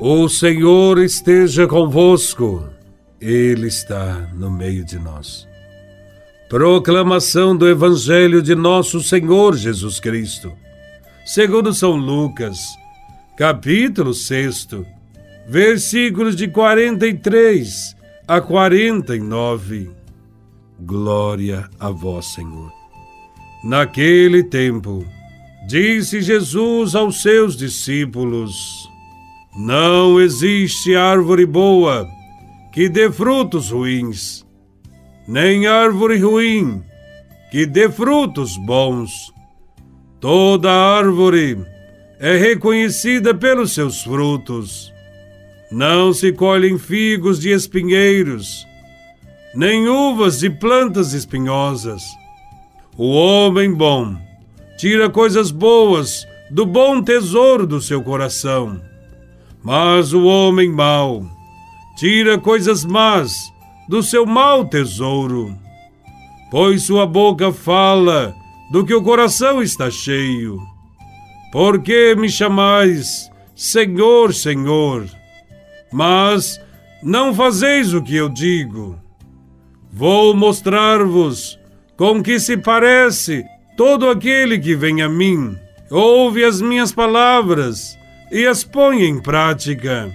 O Senhor esteja convosco, Ele está no meio de nós. Proclamação do Evangelho de Nosso Senhor Jesus Cristo, segundo São Lucas, capítulo 6, versículos de 43 a 49. Glória a Vós, Senhor. Naquele tempo, disse Jesus aos seus discípulos: não existe árvore boa que dê frutos ruins, nem árvore ruim que dê frutos bons. Toda árvore é reconhecida pelos seus frutos. Não se colhem figos de espinheiros, nem uvas de plantas espinhosas. O homem bom tira coisas boas do bom tesouro do seu coração mas o homem mau tira coisas más do seu mau tesouro, pois sua boca fala do que o coração está cheio. Por que me chamais Senhor, Senhor? Mas não fazeis o que eu digo. Vou mostrar-vos com que se parece todo aquele que vem a mim, ouve as minhas palavras e as põe em prática.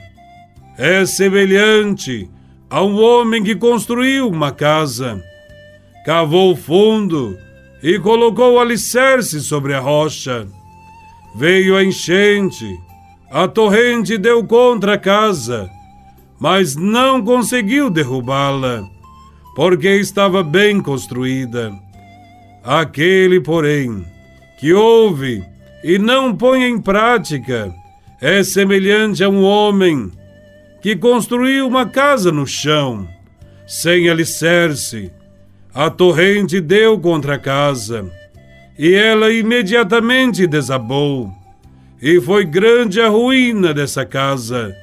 É semelhante a um homem que construiu uma casa, cavou fundo e colocou alicerce sobre a rocha. Veio a enchente, a torrente deu contra a casa, mas não conseguiu derrubá-la, porque estava bem construída. Aquele, porém, que ouve e não põe em prática, é semelhante a um homem que construiu uma casa no chão, sem alicerce. A torrente deu contra a casa, e ela imediatamente desabou, e foi grande a ruína dessa casa.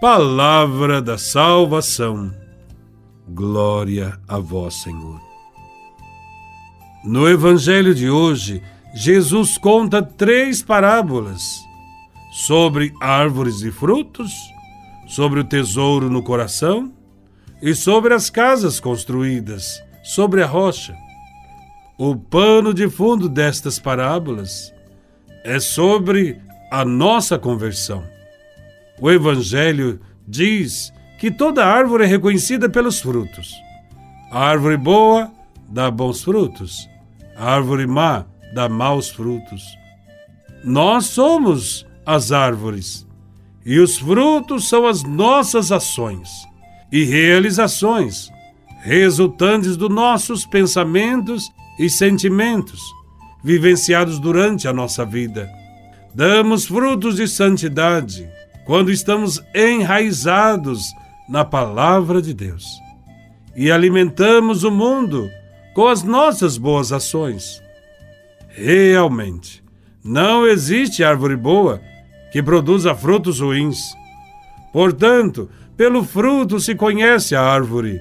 Palavra da salvação. Glória a vós, Senhor. No Evangelho de hoje, Jesus conta três parábolas sobre árvores e frutos, sobre o tesouro no coração e sobre as casas construídas sobre a rocha. O pano de fundo destas parábolas é sobre a nossa conversão. O Evangelho diz que toda árvore é reconhecida pelos frutos. A árvore boa dá bons frutos, a árvore má dá maus frutos. Nós somos as árvores, e os frutos são as nossas ações e realizações, resultantes dos nossos pensamentos e sentimentos, vivenciados durante a nossa vida. Damos frutos de santidade quando estamos enraizados na palavra de Deus e alimentamos o mundo com as nossas boas ações. Realmente, não existe árvore boa que produza frutos ruins. Portanto, pelo fruto se conhece a árvore.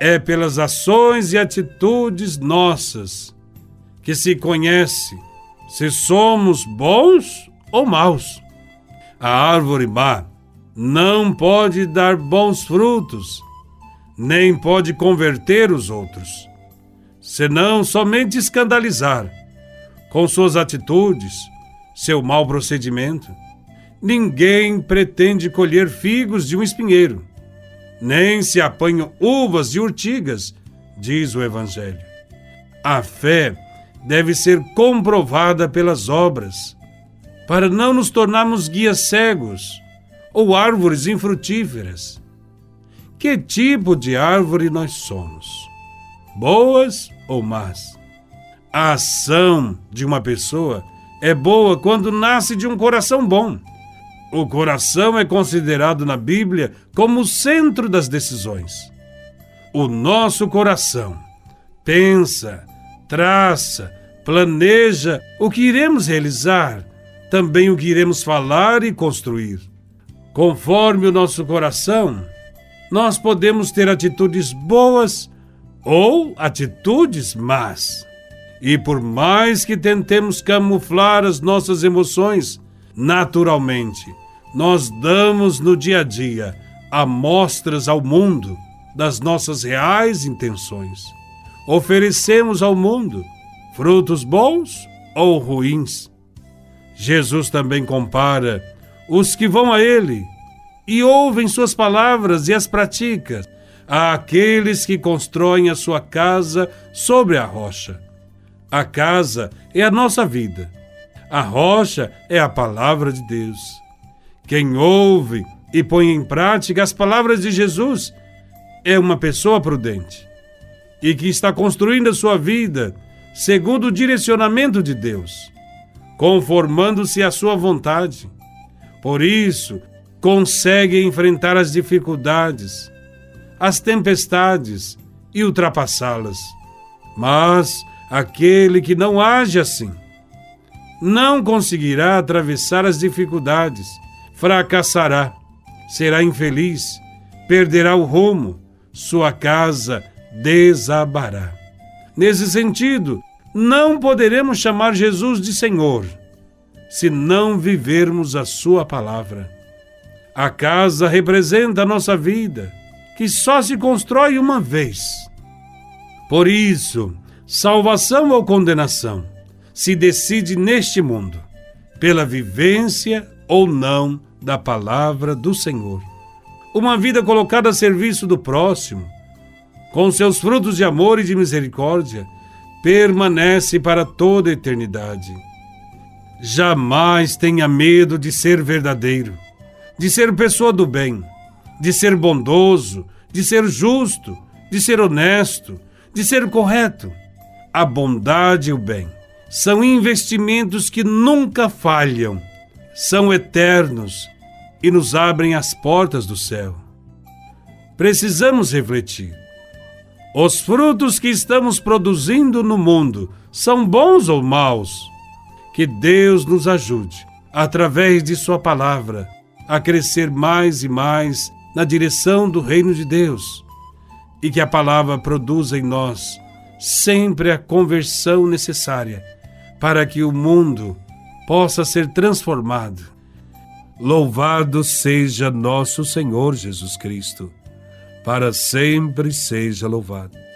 É pelas ações e atitudes nossas que se conhece se somos bons ou maus. A árvore má não pode dar bons frutos, nem pode converter os outros, senão somente escandalizar com suas atitudes seu mau procedimento. Ninguém pretende colher figos de um espinheiro, nem se apanham uvas de urtigas, diz o Evangelho. A fé deve ser comprovada pelas obras, para não nos tornarmos guias cegos ou árvores infrutíferas. Que tipo de árvore nós somos? Boas ou más? A ação de uma pessoa é boa quando nasce de um coração bom. O coração é considerado na Bíblia como o centro das decisões. O nosso coração pensa, traça, planeja o que iremos realizar, também o que iremos falar e construir. Conforme o nosso coração, nós podemos ter atitudes boas ou atitudes más. E por mais que tentemos camuflar as nossas emoções, naturalmente, nós damos no dia a dia amostras ao mundo das nossas reais intenções. Oferecemos ao mundo frutos bons ou ruins. Jesus também compara os que vão a Ele e ouvem Suas palavras e as praticam àqueles que constroem a sua casa sobre a rocha. A casa é a nossa vida. A rocha é a palavra de Deus. Quem ouve e põe em prática as palavras de Jesus é uma pessoa prudente e que está construindo a sua vida segundo o direcionamento de Deus, conformando-se à sua vontade. Por isso, consegue enfrentar as dificuldades, as tempestades e ultrapassá-las. Mas aquele que não age assim não conseguirá atravessar as dificuldades fracassará, será infeliz, perderá o rumo, sua casa desabará. Nesse sentido, não poderemos chamar Jesus de Senhor se não vivermos a Sua palavra. A casa representa a nossa vida, que só se constrói uma vez. Por isso, salvação ou condenação se decide neste mundo, pela vivência ou não da palavra do Senhor. Uma vida colocada a serviço do próximo, com seus frutos de amor e de misericórdia, permanece para toda a eternidade. Jamais tenha medo de ser verdadeiro, de ser pessoa do bem, de ser bondoso, de ser justo, de ser honesto, de ser correto. A bondade e o bem são investimentos que nunca falham são eternos e nos abrem as portas do céu. Precisamos refletir. Os frutos que estamos produzindo no mundo são bons ou maus? Que Deus nos ajude, através de Sua palavra, a crescer mais e mais na direção do reino de Deus e que a palavra produza em nós sempre a conversão necessária para que o mundo possa ser transformado. Louvado seja nosso Senhor Jesus Cristo, para sempre seja louvado.